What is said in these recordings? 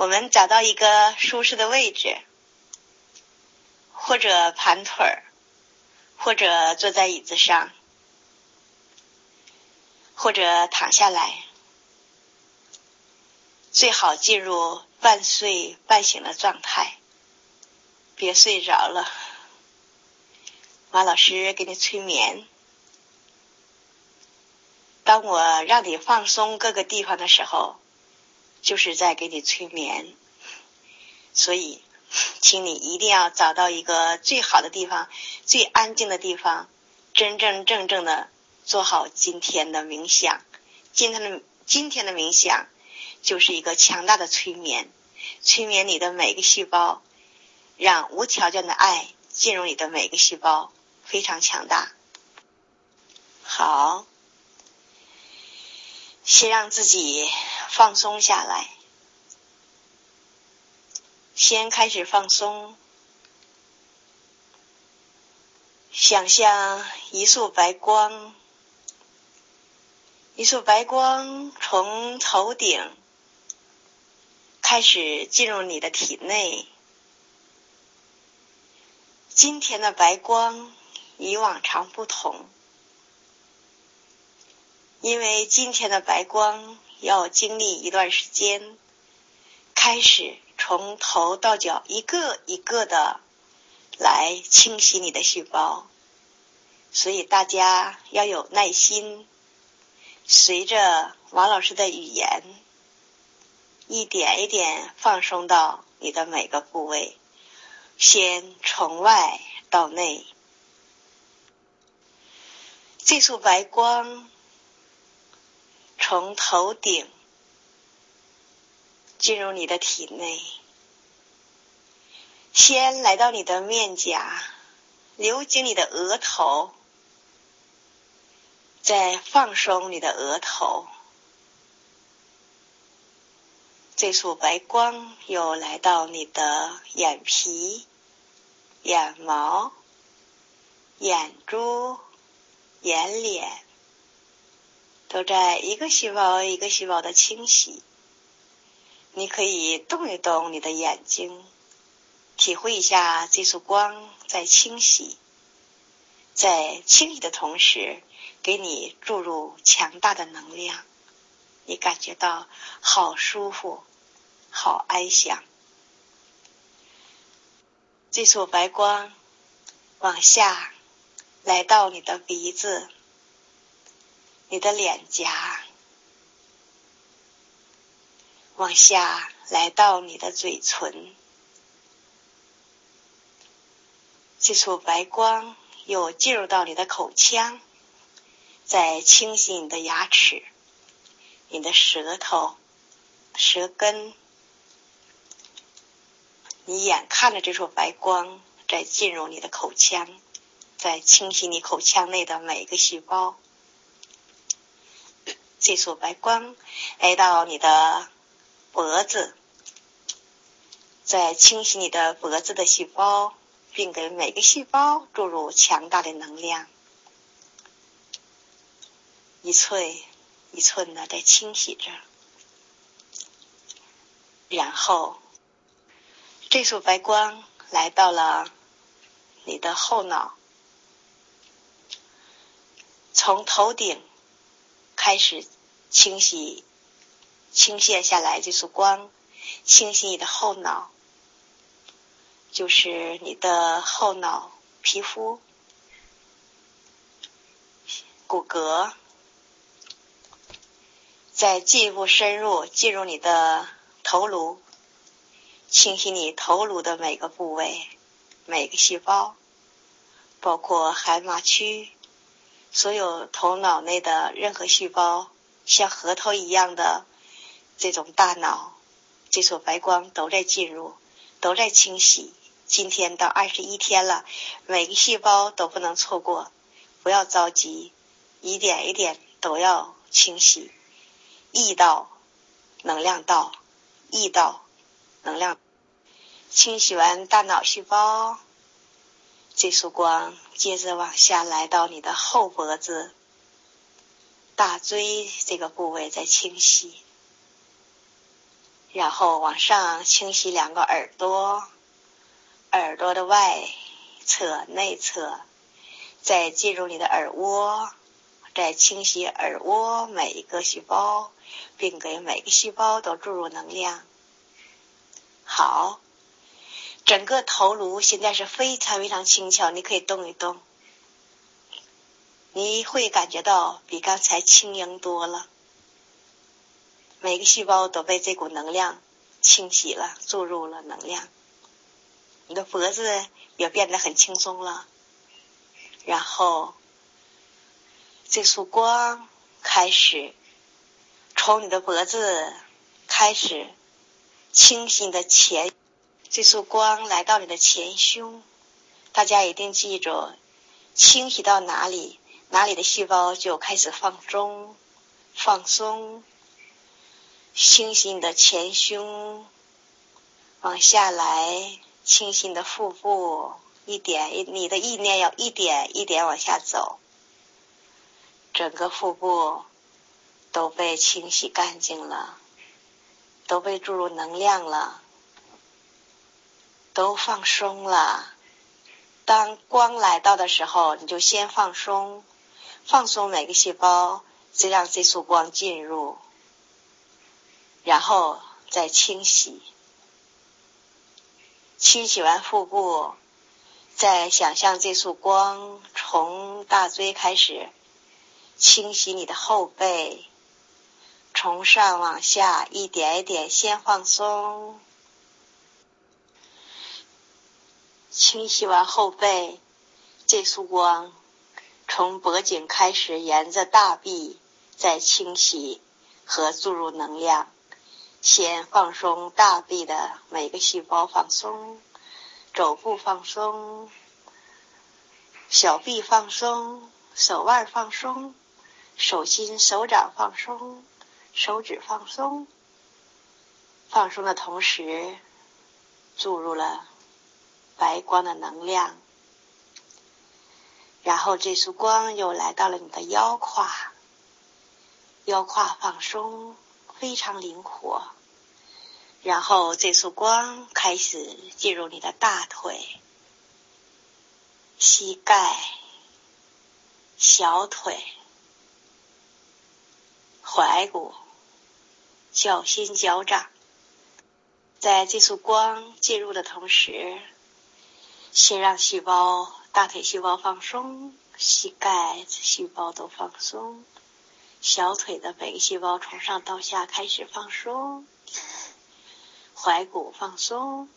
我们找到一个舒适的位置，或者盘腿儿，或者坐在椅子上，或者躺下来，最好进入半睡半醒的状态，别睡着了。马老师给你催眠。当我让你放松各个地方的时候，就是在给你催眠。所以，请你一定要找到一个最好的地方、最安静的地方，真真正正的做好今天的冥想。今天的今天的冥想就是一个强大的催眠，催眠你的每个细胞，让无条件的爱进入你的每个细胞。非常强大，好，先让自己放松下来，先开始放松，想象一束白光，一束白光从头顶开始进入你的体内，今天的白光。与往常不同，因为今天的白光要经历一段时间，开始从头到脚一个一个的来清洗你的细胞，所以大家要有耐心，随着王老师的语言，一点一点放松到你的每个部位，先从外到内。这束白光从头顶进入你的体内，先来到你的面颊，流经你的额头，再放松你的额头。这束白光又来到你的眼皮、眼毛、眼珠。眼脸都在一个细胞一个细胞的清洗，你可以动一动你的眼睛，体会一下这束光在清洗，在清洗的同时给你注入强大的能量，你感觉到好舒服，好安详。这束白光往下。来到你的鼻子、你的脸颊，往下来到你的嘴唇，这束白光又进入到你的口腔，在清洗你的牙齿、你的舌头、舌根。你眼看着这束白光在进入你的口腔。在清洗你口腔内的每一个细胞，这束白光来到你的脖子，在清洗你的脖子的细胞，并给每个细胞注入强大的能量，一寸一寸的在清洗着，然后这束白光来到了你的后脑。从头顶开始清洗、倾泻下来这束光，清洗你的后脑，就是你的后脑皮肤、骨骼，再进一步深入进入你的头颅，清洗你头颅的每个部位、每个细胞，包括海马区。所有头脑内的任何细胞，像核桃一样的这种大脑，这束白光都在进入，都在清洗。今天到二十一天了，每个细胞都不能错过，不要着急，一点一点都要清洗。意道能量道，意道能量，清洗完大脑细胞。这束光接着往下来到你的后脖子、大椎这个部位，在清洗。然后往上清洗两个耳朵，耳朵的外侧、内侧，再进入你的耳蜗，再清洗耳蜗每一个细胞，并给每个细胞都注入能量。好，整个头颅现在是非常非常轻巧，你可以动一动，你会感觉到比刚才轻盈多了。每个细胞都被这股能量清洗了，注入了能量。你的脖子也变得很轻松了。然后，这束光开始从你的脖子开始清晰的前，这束光来到你的前胸。大家一定记住，清洗到哪里，哪里的细胞就开始放松、放松。清洗你的前胸，往下来，清洗你的腹部，一点，你的意念要一点一点往下走，整个腹部都被清洗干净了，都被注入能量了，都放松了。当光来到的时候，你就先放松，放松每个细胞，再让这束光进入。然后再清洗，清洗完腹部，再想象这束光从大椎开始清洗你的后背，从上往下一点一点先放松，清洗完后背，这束光从脖颈开始沿着大臂再清洗和注入能量。先放松大臂的每个细胞，放松肘部，放松小臂，放松手腕，放松手心、手掌，放松手指，放松。放松的同时，注入了白光的能量。然后这束光又来到了你的腰胯，腰胯放松。非常灵活，然后这束光开始进入你的大腿、膝盖、小腿、踝骨、脚心、脚掌。在这束光进入的同时，先让细胞、大腿细胞放松，膝盖细胞都放松。小腿的每个细胞从上到下开始放松，踝骨放松，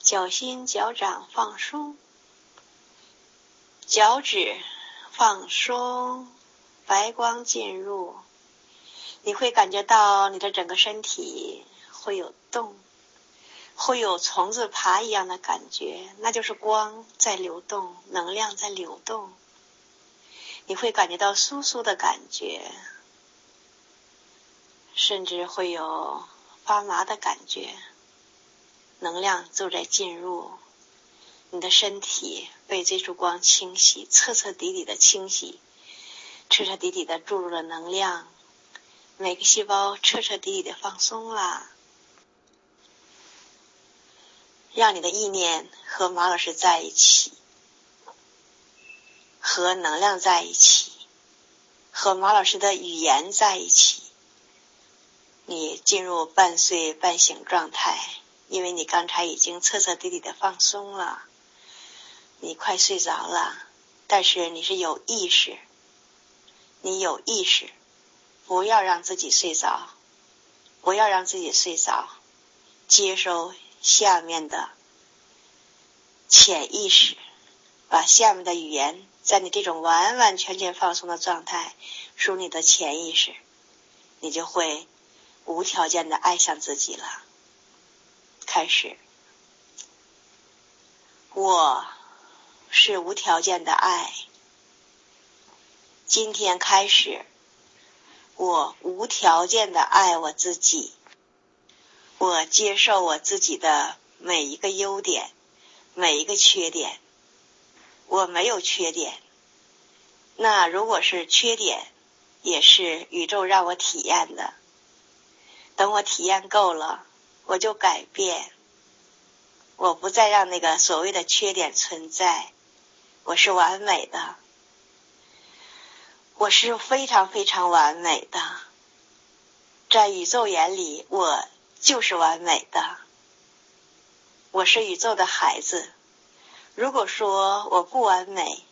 脚心、脚掌放松，脚趾放松，白光进入，你会感觉到你的整个身体会有动，会有虫子爬一样的感觉，那就是光在流动，能量在流动。你会感觉到酥酥的感觉，甚至会有发麻的感觉。能量就在进入你的身体，被这束光清洗，彻彻底底的清洗，彻彻底底的注入了能量。每个细胞彻彻底底的放松了，让你的意念和马老师在一起。和能量在一起，和马老师的语言在一起，你进入半睡半醒状态，因为你刚才已经彻彻底底的放松了，你快睡着了，但是你是有意识，你有意识，不要让自己睡着，不要让自己睡着，接收下面的潜意识，把下面的语言。在你这种完完全全放松的状态，属你的潜意识，你就会无条件的爱上自己了。开始，我是无条件的爱。今天开始，我无条件的爱我自己，我接受我自己的每一个优点，每一个缺点。我没有缺点，那如果是缺点，也是宇宙让我体验的。等我体验够了，我就改变。我不再让那个所谓的缺点存在。我是完美的，我是非常非常完美的，在宇宙眼里，我就是完美的。我是宇宙的孩子。如果说我不完美，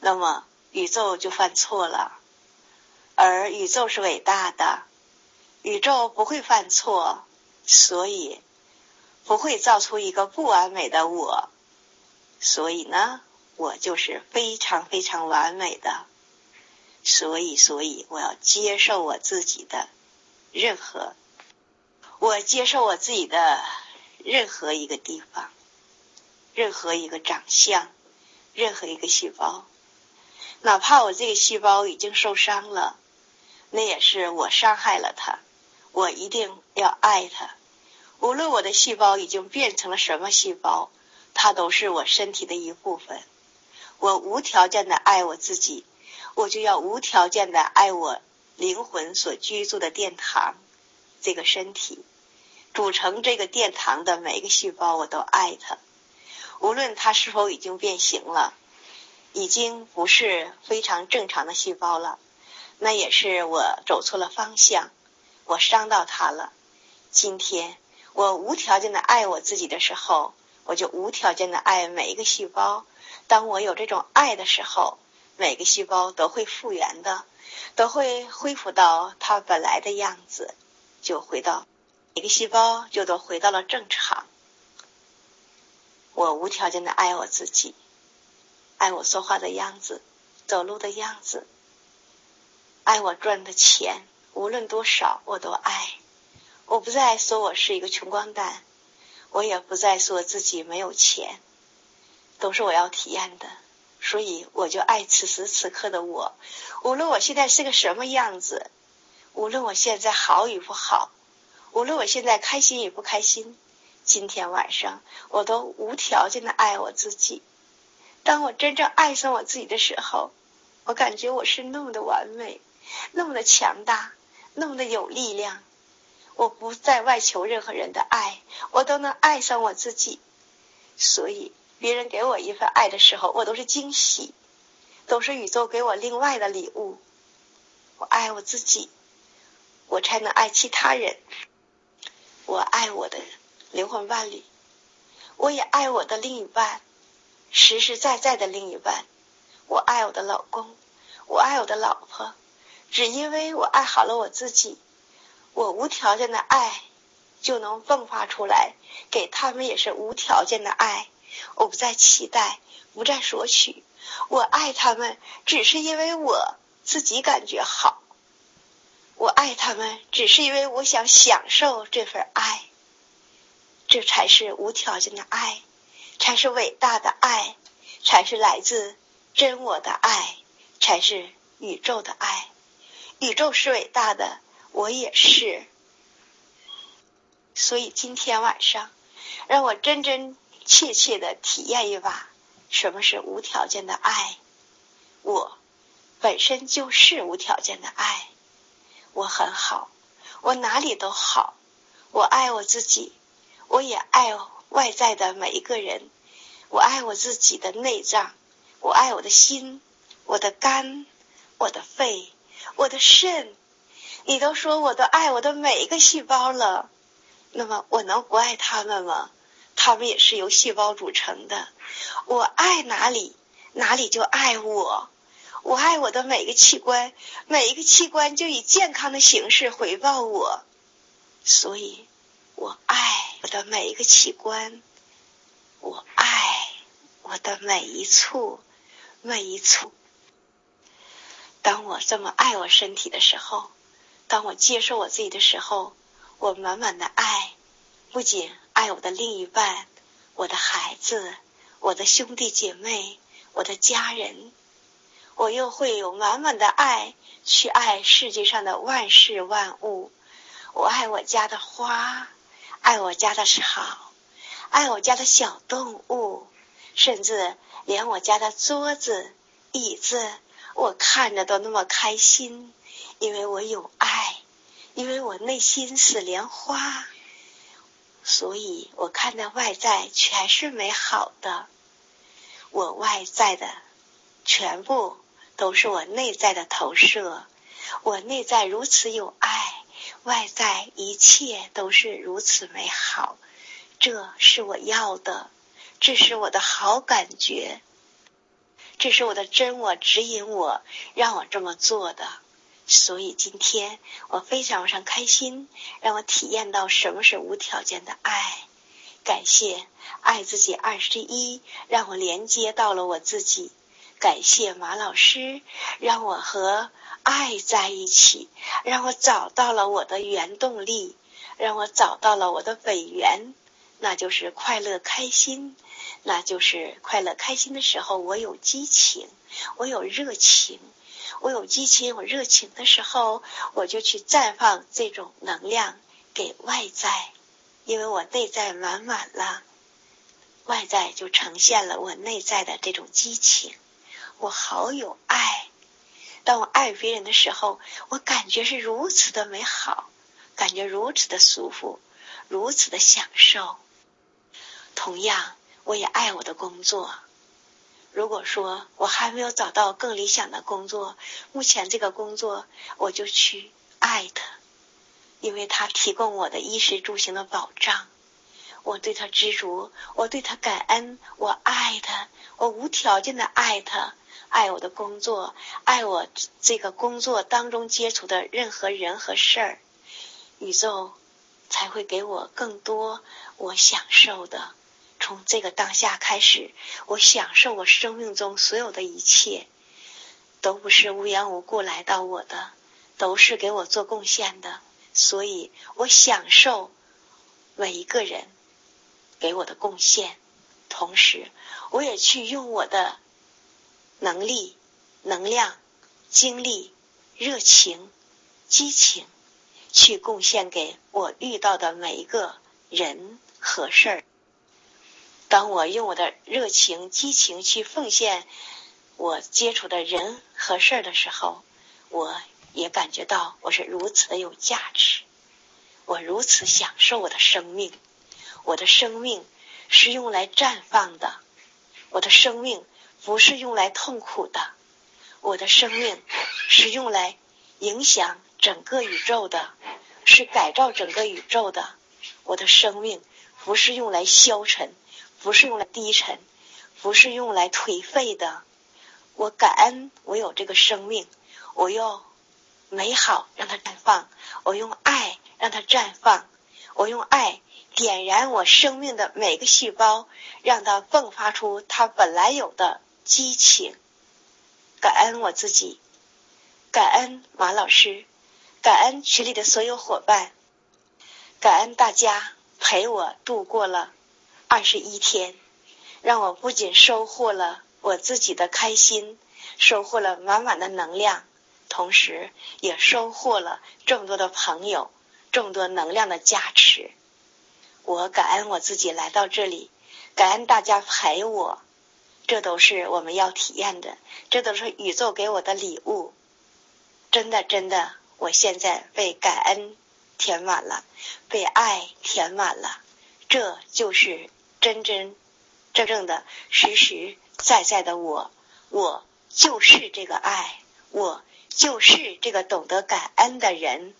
那么宇宙就犯错了。而宇宙是伟大的，宇宙不会犯错，所以不会造出一个不完美的我。所以呢？我就是非常非常完美的，所以，所以我要接受我自己的任何，我接受我自己的任何一个地方，任何一个长相，任何一个细胞，哪怕我这个细胞已经受伤了，那也是我伤害了它，我一定要爱它。无论我的细胞已经变成了什么细胞，它都是我身体的一部分。我无条件的爱我自己，我就要无条件的爱我灵魂所居住的殿堂，这个身体组成这个殿堂的每一个细胞，我都爱它。无论它是否已经变形了，已经不是非常正常的细胞了，那也是我走错了方向，我伤到它了。今天我无条件的爱我自己的时候，我就无条件的爱每一个细胞。当我有这种爱的时候，每个细胞都会复原的，都会恢复到它本来的样子，就回到每个细胞就都回到了正常。我无条件的爱我自己，爱我说话的样子，走路的样子，爱我赚的钱，无论多少我都爱。我不再说我是一个穷光蛋，我也不再说自己没有钱。都是我要体验的，所以我就爱此时此刻的我。无论我现在是个什么样子，无论我现在好与不好，无论我现在开心与不开心，今天晚上我都无条件的爱我自己。当我真正爱上我自己的时候，我感觉我是那么的完美，那么的强大，那么的有力量。我不再外求任何人的爱，我都能爱上我自己。所以。别人给我一份爱的时候，我都是惊喜，都是宇宙给我另外的礼物。我爱我自己，我才能爱其他人。我爱我的灵魂伴侣，我也爱我的另一半，实实在在的另一半。我爱我的老公，我爱我的老婆，只因为我爱好了我自己。我无条件的爱就能迸发出来，给他们也是无条件的爱。我不再期待，不再索取。我爱他们，只是因为我自己感觉好。我爱他们，只是因为我想享受这份爱。这才是无条件的爱，才是伟大的爱，才是来自真我的爱，才是宇宙的爱。宇宙是伟大的，我也是。所以今天晚上，让我真真。切切的体验一把什么是无条件的爱。我本身就是无条件的爱，我很好，我哪里都好，我爱我自己，我也爱外在的每一个人，我爱我自己的内脏，我爱我的心，我的肝，我的肺，我的肾。你都说我都爱我的每一个细胞了，那么我能不爱他们吗？他们也是由细胞组成的。我爱哪里，哪里就爱我。我爱我的每个器官，每一个器官就以健康的形式回报我。所以，我爱我的每一个器官，我爱我的每一处，每一处。当我这么爱我身体的时候，当我接受我自己的时候，我满满的爱，不仅。爱我的另一半，我的孩子，我的兄弟姐妹，我的家人，我又会有满满的爱去爱世界上的万事万物。我爱我家的花，爱我家的草，爱我家的小动物，甚至连我家的桌子、椅子，我看着都那么开心，因为我有爱，因为我内心是莲花，所以我看的外在全是美好的。我外在的全部都是我内在的投射。我内在如此有爱，外在一切都是如此美好。这是我要的，这是我的好感觉，这是我的真我指引我，让我这么做的。所以今天我非常非常开心，让我体验到什么是无条件的爱。感谢爱自己二十一，让我连接到了我自己。感谢马老师，让我和爱在一起，让我找到了我的原动力，让我找到了我的本源，那就是快乐开心，那就是快乐开心的时候，我有激情，我有热情。我有激情，我热情的时候，我就去绽放这种能量给外在，因为我内在满满了，外在就呈现了我内在的这种激情。我好有爱，当我爱别人的时候，我感觉是如此的美好，感觉如此的舒服，如此的享受。同样，我也爱我的工作。如果说我还没有找到更理想的工作，目前这个工作我就去爱它，因为它提供我的衣食住行的保障。我对他知足，我对他感恩，我爱他，我无条件的爱他，爱我的工作，爱我这个工作当中接触的任何人和事儿，宇宙才会给我更多我享受的。从这个当下开始，我享受我生命中所有的一切，都不是无缘无故来到我的，都是给我做贡献的。所以我享受每一个人给我的贡献，同时我也去用我的能力、能量、精力、热情、激情，去贡献给我遇到的每一个人和事儿。当我用我的热情、激情去奉献我接触的人和事儿的时候，我也感觉到我是如此的有价值，我如此享受我的生命。我的生命是用来绽放的，我的生命不是用来痛苦的，我的生命是用来影响整个宇宙的，是改造整个宇宙的。我的生命不是用来消沉。不是用来低沉，不是用来颓废的。我感恩我有这个生命，我用美好让它绽放，我用爱让它绽放，我用爱点燃我生命的每个细胞，让它迸发出它本来有的激情。感恩我自己，感恩马老师，感恩群里的所有伙伴，感恩大家陪我度过了。二十一天，让我不仅收获了我自己的开心，收获了满满的能量，同时也收获了众多的朋友，众多能量的加持。我感恩我自己来到这里，感恩大家陪我，这都是我们要体验的，这都是宇宙给我的礼物。真的，真的，我现在被感恩填满了，被爱填满了，这就是。真真正正的、实实在在的我，我就是这个爱，我就是这个懂得感恩的人。